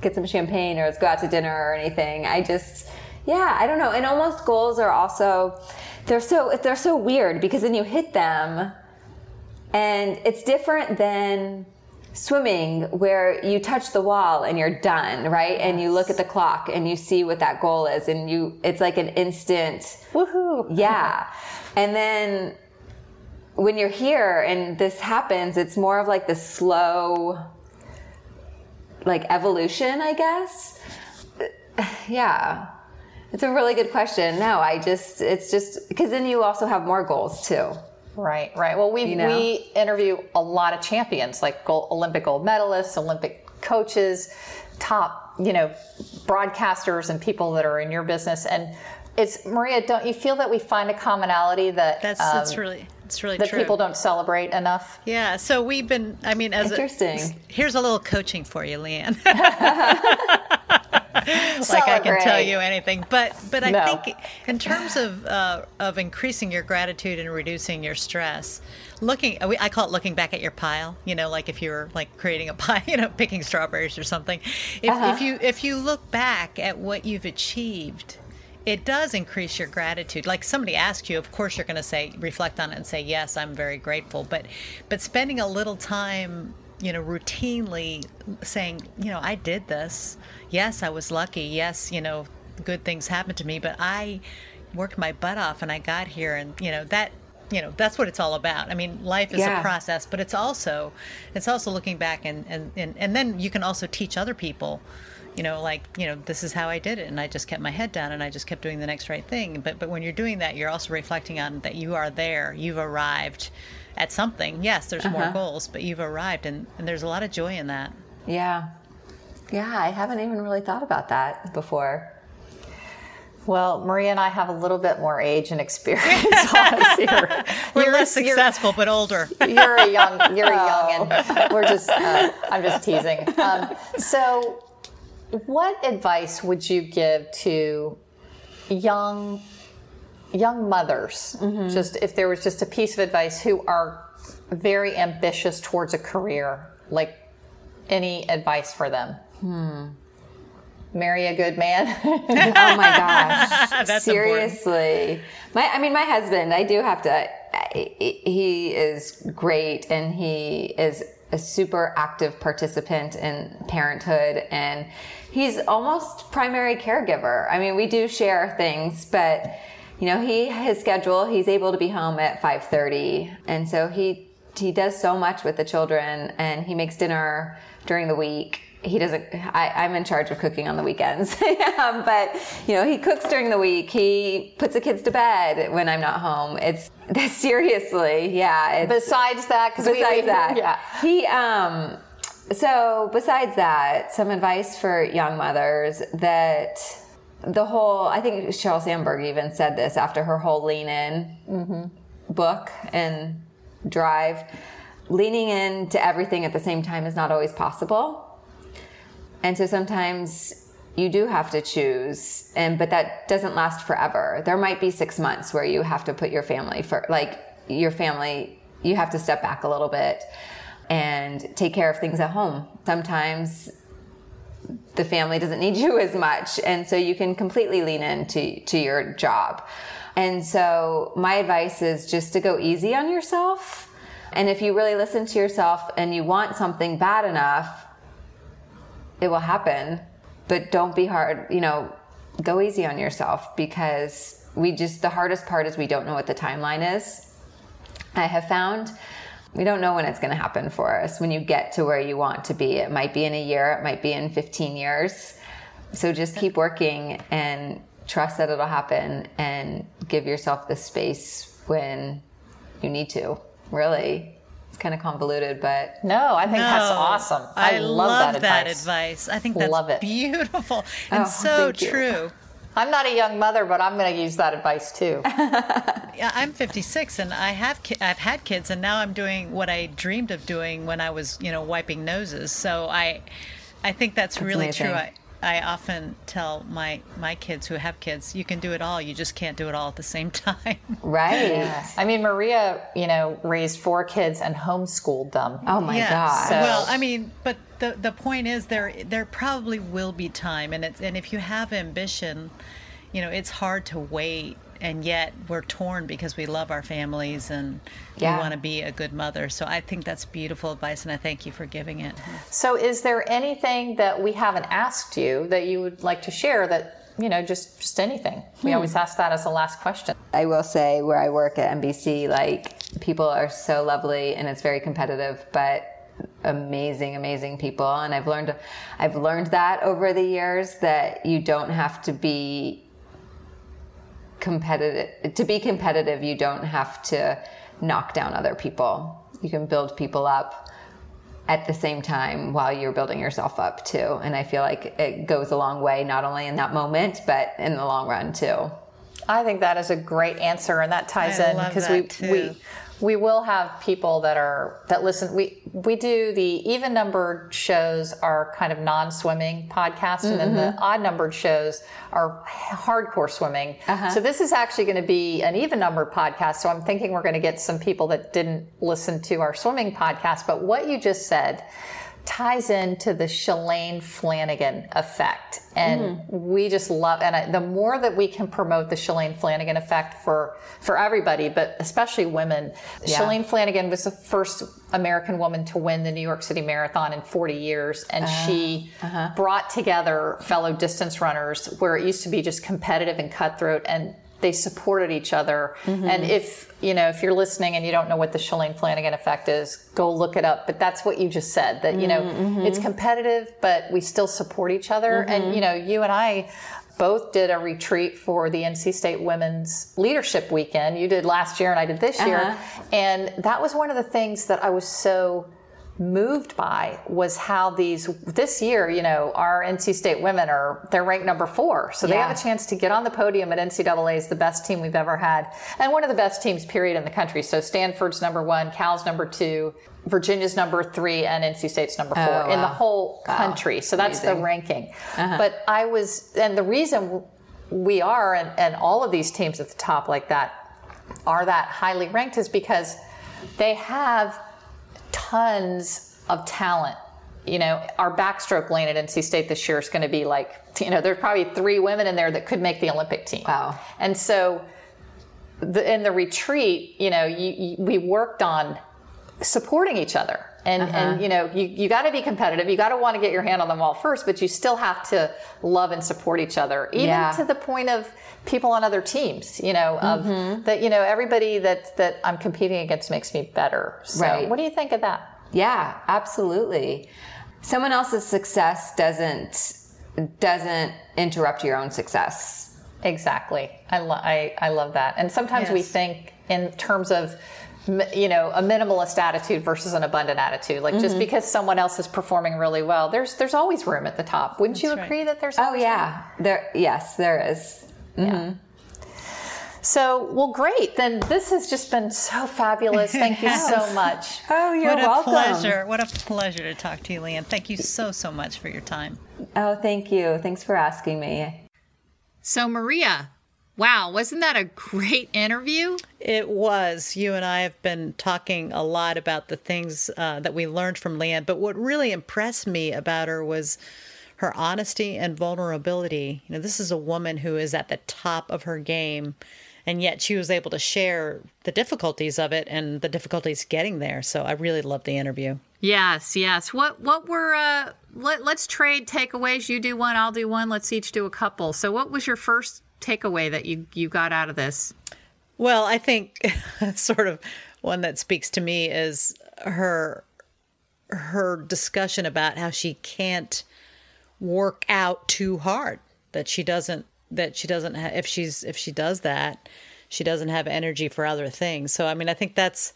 get some champagne or let's go out to dinner or anything. I just, yeah, I don't know. And almost goals are also, they're so they're so weird because then you hit them, and it's different than swimming where you touch the wall and you're done, right? And you look at the clock and you see what that goal is, and you it's like an instant woohoo yeah. And then when you're here and this happens, it's more of like the slow, like evolution, I guess. Yeah. It's a really good question. No, I just, it's just, because then you also have more goals too. Right right well we You know? we interview a lot of champions like gold, olympic gold medalists olympic coaches top you know broadcasters and people that are in your business and it's maria don't you feel that we find a commonality that That's um, that's really it's really that true. people don't celebrate enough Yeah, so we've been. I mean, as Interesting. A, here's a little coaching for you, Leigh Ann. like I can tell you anything, but but I No. think in terms of uh, of increasing your gratitude and reducing your stress, looking I call it looking back at your pile. You know, like if you were like creating a pie, you know, picking strawberries or something. If if you if you look back at what you've achieved. It does increase your gratitude. Like somebody asks you, of course you're going to say, reflect on it and say, yes, I'm very grateful. But, but spending a little time you know, routinely saying, you know, I did this. Yes, I was lucky. Yes, you know, good things happened to me, but I worked my butt off and I got here and, you know, that you know, that's what it's all about. I mean, life is Yeah. a process, but it's also it's also looking back and, and, and, and then you can also teach other people, you know, like, you know, this is how I did it and I just kept my head down and I just kept doing the next right thing. But but when you're doing that, you're also reflecting on that you are there, you've arrived at something. Yes, there's more uh-huh. goals, but you've arrived and, and there's a lot of joy in that. Yeah. Yeah, I haven't even really thought about that before. Well, Maria and I have a little bit more age and experience here. We're You're- less you're- successful but older. You're a young, you're a young, and we're just, uh, I'm just teasing. Um, so, what advice would you give to young, young mothers? Just if there was just a piece of advice who are very ambitious towards a career, like any advice for them? Hmm. Marry a good man. Oh my gosh. That's important. Seriously. My I mean my husband, I do have to he is great and he is a super active participant in parenthood and he's almost primary caregiver. I mean, we do share things, but you know, he his schedule, he's able to be home at 5:30 and so he he does so much with the children and he makes dinner during the week he doesn't I, i'm in charge of cooking on the weekends um, but you know he cooks during the week he puts the kids to bed when i'm not home it's seriously yeah it's, Besides that, because besides that yeah. he um so besides that, some advice for young mothers that the whole, I think Sheryl Sandberg even said this after her whole lean in book and drive. Leaning into everything at the same time is not always possible. And so sometimes you do have to choose and but that doesn't last forever. There might be 6 months where you have to put your family for like your family you have to step back a little bit and take care of things at home. Sometimes the family doesn't need you as much and so you can completely lean into to your job. And so my advice is just to go easy on yourself. And if you really listen to yourself and you want something bad enough, it will happen. But don't be hard, you know, go easy on yourself because we just, the hardest part is we don't know what the timeline is. I have found we don't know when it's going to happen for us when you get to where you want to be. It might be in a year, it might be in 15 years. So just keep working and trust that it'll happen and give yourself the space when you need to. Really. It's kind of convoluted, but No, I think that's awesome. I, love, that, advice. I think that's Love it. beautiful and Oh, so thank you. true. I'm not a young mother, but I'm going to use that advice too. Yeah, I'm 56 and I have ki- I've had kids and now I'm doing what I dreamed of doing when I was, you know, wiping noses. So I I think that's, really amazing. true. I I often tell my my kids who have kids, you can do it all, you just can't do it all at the same time. right. I mean, Maria, you know, raised four kids and homeschooled them. Oh my Yes. God. So- Well, I mean, but the the point is there there probably will be time and it's and if you have ambition, you know, it's hard to wait and yet we're torn because we love our families and Yeah. we want to be a good mother. So I think that's beautiful advice and I thank you for giving it. So, is there anything that we haven't asked you that you would like to share that, you know, just just anything? We always hmm. ask that as the last question. I will say where I work at NBC, like people are so lovely and it's very competitive, but amazing, amazing people. And I've learned, I've learned that over the years that you don't have to be competitive. To be competitive, you don't have to knock down other people. You can build people up at the same time while you're building yourself up too. And I feel like it goes a long way, not only in that moment, but in the long run too. I think that is a great answer, and that ties I in because we too. we we will have people that are that listen. We we do the even numbered shows are kind of non swimming podcasts, and then Mm-hmm. the odd numbered shows are hardcore swimming. Uh-huh. So this is actually going to be an even numbered podcast. So I'm thinking we're going to get some people that didn't listen to our swimming podcast. But what you just said ties into the Shalane Flanagan effect. And Mm-hmm. we just love, and I, the more that we can promote the Shalane Flanagan effect for, for everybody, but especially women. Yeah. Shalane Flanagan was the first American woman to win the New York City Marathon in 40 years. And she uh-huh. brought together fellow distance runners where it used to be just competitive and cutthroat and they supported each other. Mm-hmm. And if, you know, if you're listening and you don't know what the Shalane Flanagan effect is, go look it up. But that's what you just said that, you know, Mm-hmm. it's competitive, but we still support each other. And, you know, you and I both did a retreat for the NC State Women's Leadership Weekend. You did last year and I did this year. Uh-huh. And that was one of the things that I was so moved by was how these this year you know our nc state women are they're ranked number four. So they have a chance to get on the podium at ncaa is the best team we've ever had and one of the best teams period in the country. So stanford's number one cal's number two virginia's number three and nc state's number oh, four Oh, in the whole country. So that's the Amazing. ranking. Uh-huh. But i was and the reason we are and, and all of these teams at the top like that are that highly ranked is because they have tons of talent. You know, our backstroke lane at NC State this year is going to be like, you know, there's probably three women in there that could make the Olympic team. Wow. And so the, in the retreat, you know, you, you, we worked on supporting each other. And, Uh-huh. and you know, you, you got to be competitive. You got to want to get your hand on the wall first, but you still have to love and support each other, even Yeah. to the point of people on other teams. You know, of Mm-hmm. that. You know, everybody that that I'm competing against makes me better. So, Right. what do you think of that? Yeah, absolutely. Someone else's success doesn't doesn't interrupt your own success. Exactly. I, lo- I, I love that. And sometimes we think in terms of you know a minimalist attitude versus an abundant attitude like just because someone else is performing really well there's there's always room at the top wouldn't you That's right. agree that there's Oh yeah, there. Yes, there is. So well great then this has just been so fabulous thank you so much Oh, you're welcome. what a welcome. pleasure. What a pleasure to talk to you, Leigh Ann. Thank you so, so much for your time. Oh, thank you. Thanks for asking me. So, Maria, wow, wasn't that a great interview? It was. You and I have been talking a lot about the things uh, that we learned from Leigh Ann, but what really impressed me about her was her honesty and vulnerability. You know, this is a woman who is at the top of her game, and yet she was able to share the difficulties of it and the difficulties getting there. So I really loved the interview. Yes, yes. What what were uh let, let's trade takeaways. You do one, I'll do one. Let's each do a couple. So what was your first takeaway that you you got out of this? Well, I think sort of one that speaks to me is her her discussion about how she can't work out too hard that she doesn't that she doesn't ha- if she's if she does that she doesn't have energy for other things. So i mean i think that's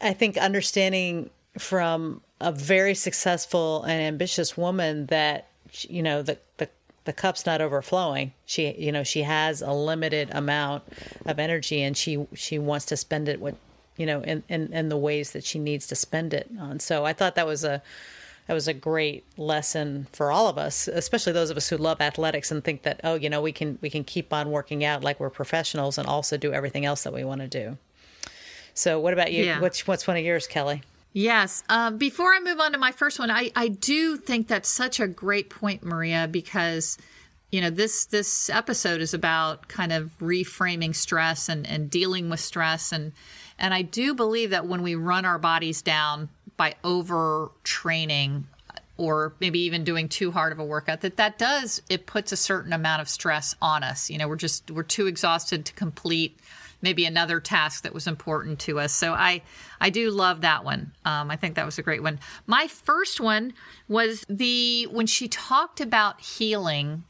i think understanding from a very successful and ambitious woman that you know the the the cup's not overflowing. She you know she has a limited amount of energy and she she wants to spend it with you know in in, in the ways that she needs to spend it on. So i thought that was a that was a great lesson for all of us, especially those of us who love athletics and think that oh, you know, we can we can keep on working out like we're professionals and also do everything else that we want to do. So, what about you? Yeah. What's what's one of yours, Kelly? Yes. Um, before I move on to my first one, I, I do think that's such a great point, Maria, because you know this this episode is about kind of reframing stress and, and dealing with stress and and I do believe that when we run our bodies down by overtraining or maybe even doing too hard of a workout that that does it puts a certain amount of stress on us. You know we're just we're too exhausted to complete maybe another task that was important to us. So i i do love that one. Um, i think that was a great one. My first one was the when she talked about healing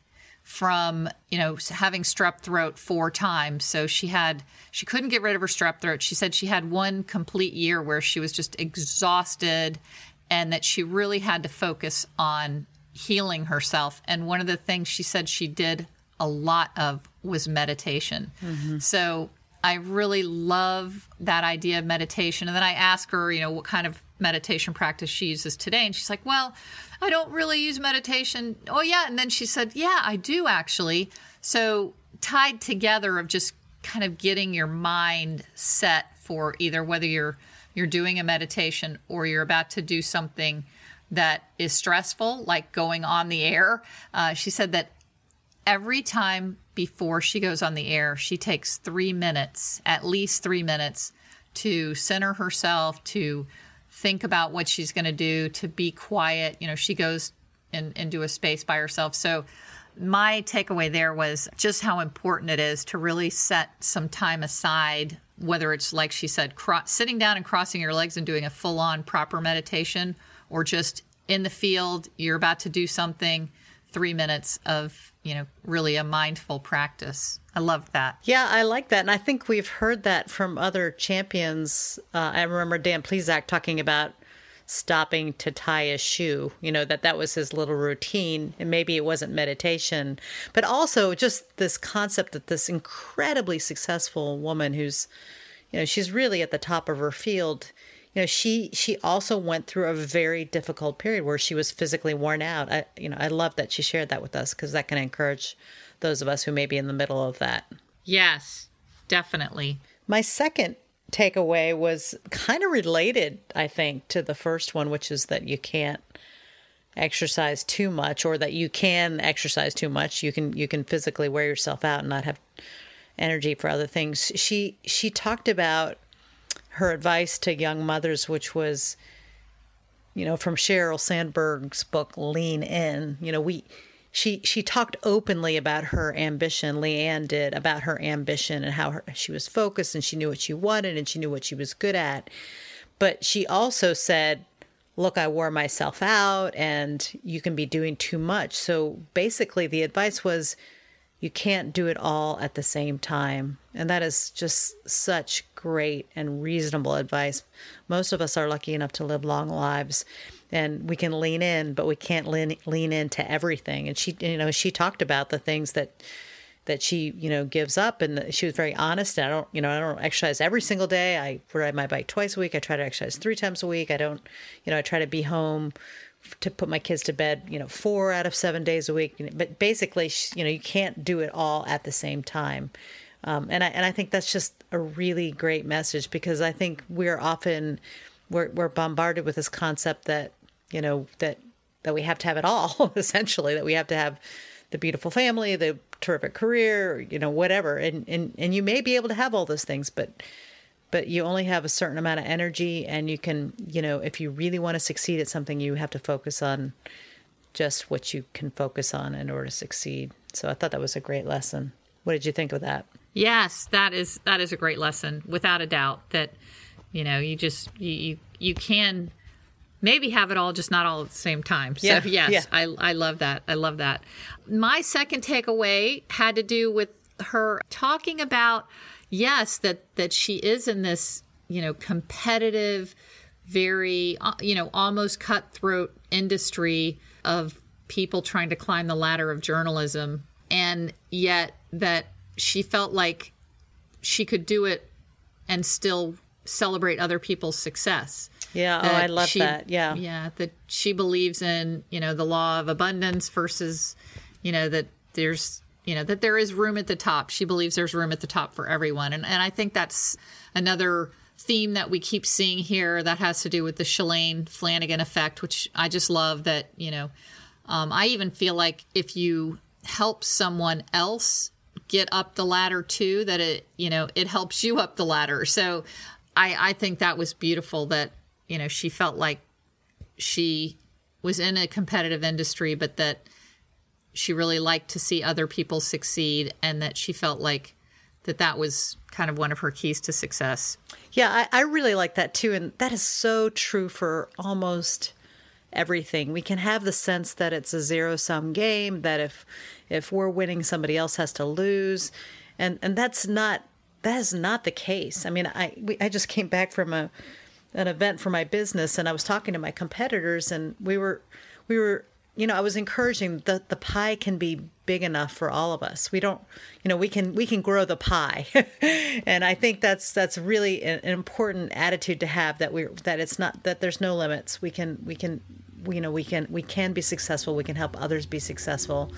from you know having strep throat four times. So she had she couldn't get rid of her strep throat. She said she had one complete year where she was just exhausted and that she really had to focus on healing herself. And one of the things she said she did a lot of was meditation. Mm-hmm. So i really love that idea of meditation. And then i asked her you know what kind of meditation practice she uses today. And she's like well i don't really use meditation. Oh yeah. And then she said yeah i do actually. So tied together of just kind of getting your mind set for either whether you're you're doing a meditation or you're about to do something that is stressful like going on the air. Uh, she said that every time before she goes on the air, she takes three minutes, at least three minutes, to center herself, to think about what she's going to do, to be quiet. You know, she goes and into a space by herself. So, my takeaway there was just how important it is to really set some time aside, whether it's like she said, cro- sitting down and crossing your legs and doing a full on proper meditation, or just in the field, you're about to do something, three minutes of, you know, really a mindful practice. I love that. Yeah, I like that, and I think we've heard that from other champions. Uh, I remember Dan Plesac talking about stopping to tie a shoe. You know that that was his little routine, and maybe it wasn't meditation, but also just this concept that this incredibly successful woman, who's, you know, she's really at the top of her field. You know, she she also went through a very difficult period where she was physically worn out. I, you know, I love that she shared that with us because that can encourage those of us who may be in the middle of that. Yes, definitely. My second takeaway was kind of related, I think, to the first one, which is that you can't exercise too much or that you can exercise too much. You can you can physically wear yourself out and not have energy for other things. She she talked about her advice to young mothers, which was, you know, from Sheryl Sandberg's book Lean In. You know, we she she talked openly about her ambition. Leigh Ann did about her ambition and how her, she was focused and she knew what she wanted and she knew what she was good at. But she also said, "Look, I wore myself out, and you can be doing too much." So basically, the advice was, you can't do it all at the same time. And that is just such great and reasonable advice. Most of us are lucky enough to live long lives and we can lean in, but we can't lean, lean into everything. And she, you know, she talked about the things that that she you know gives up and she was very honest and i don't you know i don't exercise every single day i ride my bike twice a week i try to exercise three times a week i don't you know i try to be home to put my kids to bed you know four out of seven days a week but basically you know you can't do it all at the same time um, and I and I think that's just a really great message because I think we're often we're we're bombarded with this concept that you know that that we have to have it all essentially that we have to have the beautiful family, the terrific career, you know, whatever. And and and you may be able to have all those things, but but you only have a certain amount of energy and you can, you know, if you really want to succeed at something, you have to focus on just what you can focus on in order to succeed. So I thought that was a great lesson. What did you think of that? Yes, that is that is a great lesson without a doubt that you know, you just you you, you can maybe have it all, just not all at the same time. So Yeah, yes, yeah. I I love that. I love that. My second takeaway had to do with her talking about yes that that she is in this you know competitive, very uh, you know almost cutthroat industry of people trying to climb the ladder of journalism, and yet that she felt like she could do it and still celebrate other people's success. Yeah, oh, I love she- that. Yeah. Yeah, that she believes in, you know, the law of abundance versus, you know, that there's, you know, that there is room at the top. She believes there's room at the top for everyone. And and I think that's another theme that we keep seeing here that has to do with the Shalane Flanagan effect, which I just love that, you know, um, I even feel like if you help someone else get up the ladder too, that it, you know, it helps you up the ladder. So I, I think that was beautiful that, you know, she felt like she was in a competitive industry, but that she really liked to see other people succeed and that she felt like that that was kind of one of her keys to success. Yeah, I, I really like that too. And that is so true for almost everything. We can have the sense that it's a zero sum game, that if if we're winning, somebody else has to lose. And and that's not that is not the case. I mean, I we, I just came back from a an event for my business and I was talking to my competitors and we were we were you know, I was encouraging that the pie can be big enough for all of us. We don't, you know, we can we can grow the pie, and I think that's that's really an, an important attitude to have. That we that it's not that there's no limits. We can we can, you know, we can we can be successful. We can help others be successful,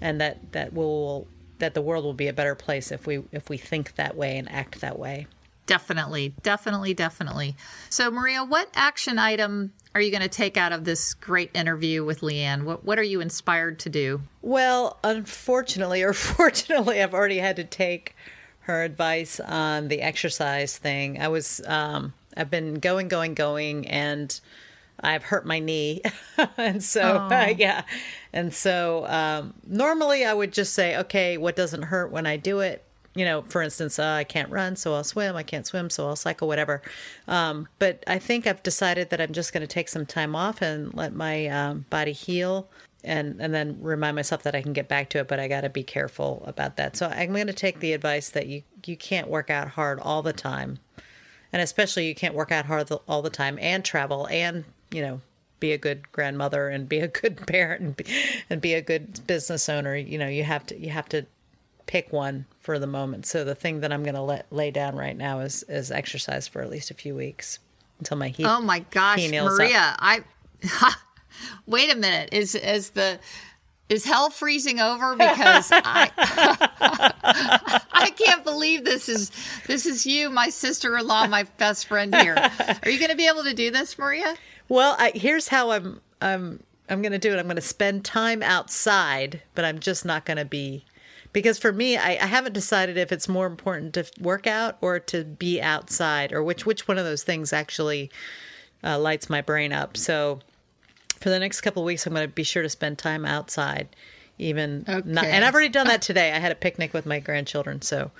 and that that will that the world will be a better place if we if we think that way and act that way. Definitely, definitely, definitely. So, Maria, what action item are you going to take out of this great interview with Leigh Ann? What What are you inspired to do? Well, unfortunately, or fortunately, I've already had to take her advice on the exercise thing. I was, um, I've been going, going, going, and I've hurt my knee, and so yeah, and so um, normally I would just say, okay, what doesn't hurt when I do it? You know, for instance, uh, I can't run, so I'll swim. I can't swim, so I'll cycle, whatever. Um, but I think I've decided that I'm just going to take some time off and let my um, body heal and and then remind myself that I can get back to it, but I got to be careful about that. So I'm going to take the advice that you you can't work out hard all the time, and especially you can't work out hard all the time and travel and you know be a good grandmother and be a good parent and be, and be a good business owner. You know you have to you have to pick one for the moment. So the thing that I'm going to let lay down right now is is exercise for at least a few weeks until my heat. Oh my gosh, nails up. Maria! I wait a minute. Is is the is hell freezing over? Because I I can't believe this is this is you, my sister in law, my best friend here. Are you going to be able to do this, Maria? Well, I, here's how I'm I'm I'm going to do it. I'm going to spend time outside, but I'm just not going to be because for me, I, I haven't decided if it's more important to work out or to be outside, or which which one of those things actually uh, lights my brain up. So for the next couple of weeks, I'm going to be sure to spend time outside, even not, and I've already done that today. I had a picnic with my grandchildren, so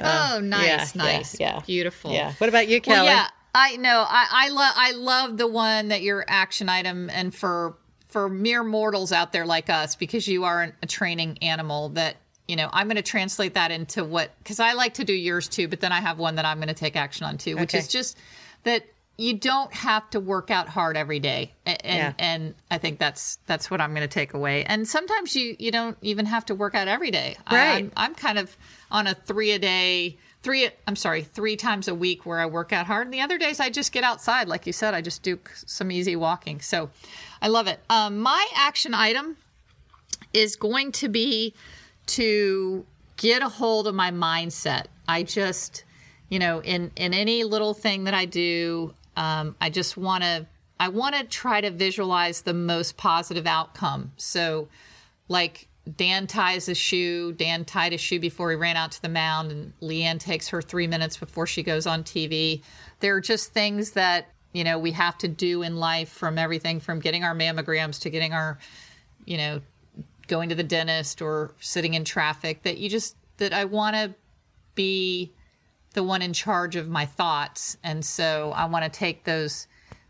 oh, nice, yeah, nice, yeah, yeah. beautiful. yeah. What about you, Kelly? Well, yeah, I know. I I love I love the one that your action item, and for for mere mortals out there like us, because you are an, a training animal that you know, I'm going to translate that into what, because I like to do yours too, but then I have one that I'm going to take action on too, which Okay. is just that you don't have to work out hard every day. And, Yeah. and I think that's, that's what I'm going to take away. And sometimes you, you don't even have to work out every day. I, Right. I'm, I'm kind of on a three a day, three, I'm sorry, three times a week where I work out hard. And the other days I just get outside. Like you said, I just do some easy walking. So I love it. Um, my action item is going to be to get a hold of my mindset. I just, you know, in in any little thing that I do, um, I just want to I want to try to visualize the most positive outcome. So, like Dan ties a shoe. Dan tied a shoe before he ran out to the mound, and Leigh Ann takes her three minutes before she goes on TV. There are just things that you know we have to do in life, from everything from getting our mammograms to getting our, you know, going to the dentist or sitting in traffic. That you just that I want to be the one in charge of my thoughts, and so I want to take those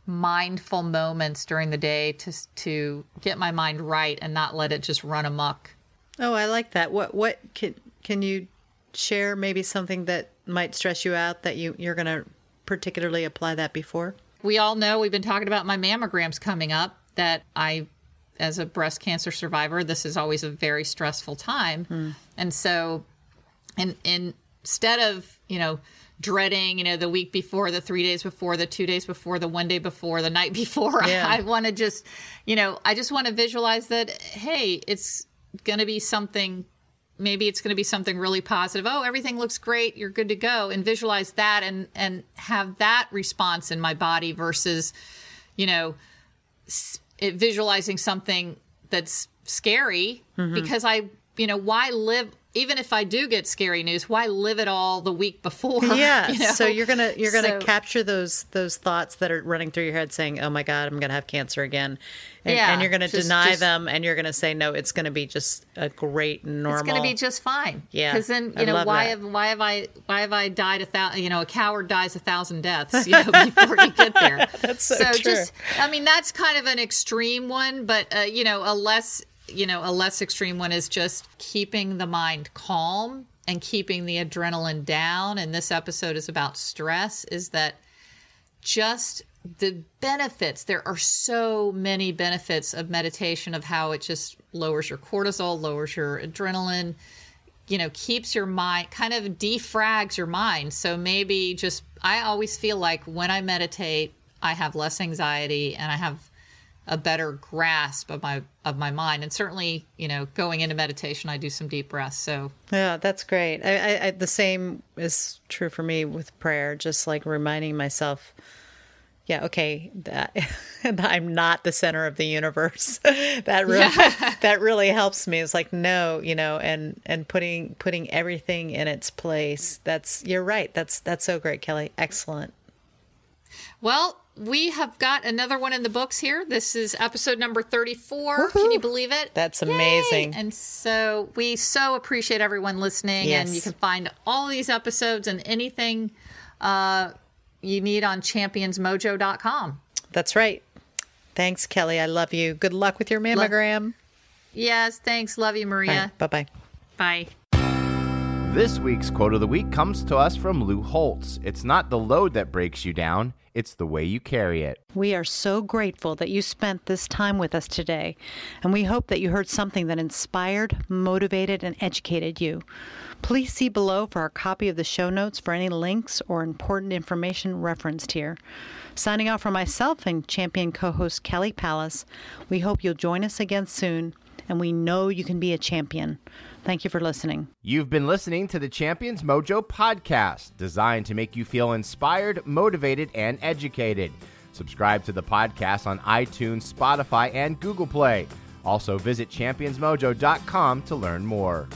mindful moments during the day to to get my mind right and not let it just run amok. Oh, I like that. What what can can you share maybe something that might stress you out that you you're going to particularly apply that before? We all know we've been talking about my mammograms coming up that I as a breast cancer survivor this is always a very stressful time. Hmm. And so and, and instead of, you know, dreading, you know, the week before, the 3 days before, the 2 days before, the one day before, the night before, Yeah. I want to just, you know, I just want to visualize that hey, it's going to be something maybe it's going to be something really positive. Oh, everything looks great. You're good to go. And visualize that and and have that response in my body versus, you know, it, visualizing something that's scary mm-hmm. because I, you know, why live even if I do get scary news, why live it all the week before? Yeah. you know? So you're gonna you're gonna So- capture those those thoughts that are running through your head, saying, "Oh my God, I'm gonna have cancer again," and, Yeah, and you're gonna just- deny just- them, and you're gonna say, "No, it's gonna be just a great normal." It's going to be just fine. Yeah, Because then I you know why that. have why have I why have I died a thousand? You know, a coward dies a thousand deaths. You know, before you get there. That's so true. So just I mean that's kind of an extreme one, but uh, you know a less you know a less extreme one is just keeping the mind calm and keeping the adrenaline down. And this episode is about stress. Is that just the benefits there are so many benefits of meditation of how it just lowers your cortisol lowers your adrenaline you know keeps your mind kind of defrags your mind so maybe just i always feel like when i meditate i have less anxiety and i have a better grasp of my of my mind and certainly you know going into meditation i do some deep breaths so Yeah, that's great. I, I, I, the same is true for me with prayer. Just like reminding myself, yeah, okay, that I'm not the center of the universe. that really that really helps me. It's like no, you know, and and putting putting everything in its place. That's you're right. That's that's so great, Kelly. Excellent. Well, we have got another one in the books here. This is episode number 34. Can you believe it? That's Yay! amazing. And so we so appreciate everyone listening. Yes. And you can find all these episodes and anything uh, you need on championsmojo.com. That's right. Thanks, Kelly. I love you. Good luck with your mammogram. Yes, thanks. Love you, Maria. Bye bye. Bye. This week's quote of the week comes to us from Lou Holtz. It's not the load that breaks you down, it's the way you carry it. We are so grateful that you spent this time with us today, and we hope that you heard something that inspired, motivated, and educated you. Please see below for our copy of the show notes for any links or important information referenced here. Signing off for myself and champion co host Kelly Palace, we hope you'll join us again soon, and we know you can be a champion. Thank you for listening. You've been listening to the Champions Mojo podcast, designed to make you feel inspired, motivated, and educated. Subscribe to the podcast on iTunes, Spotify, and Google Play. Also, visit championsmojo.com to learn more.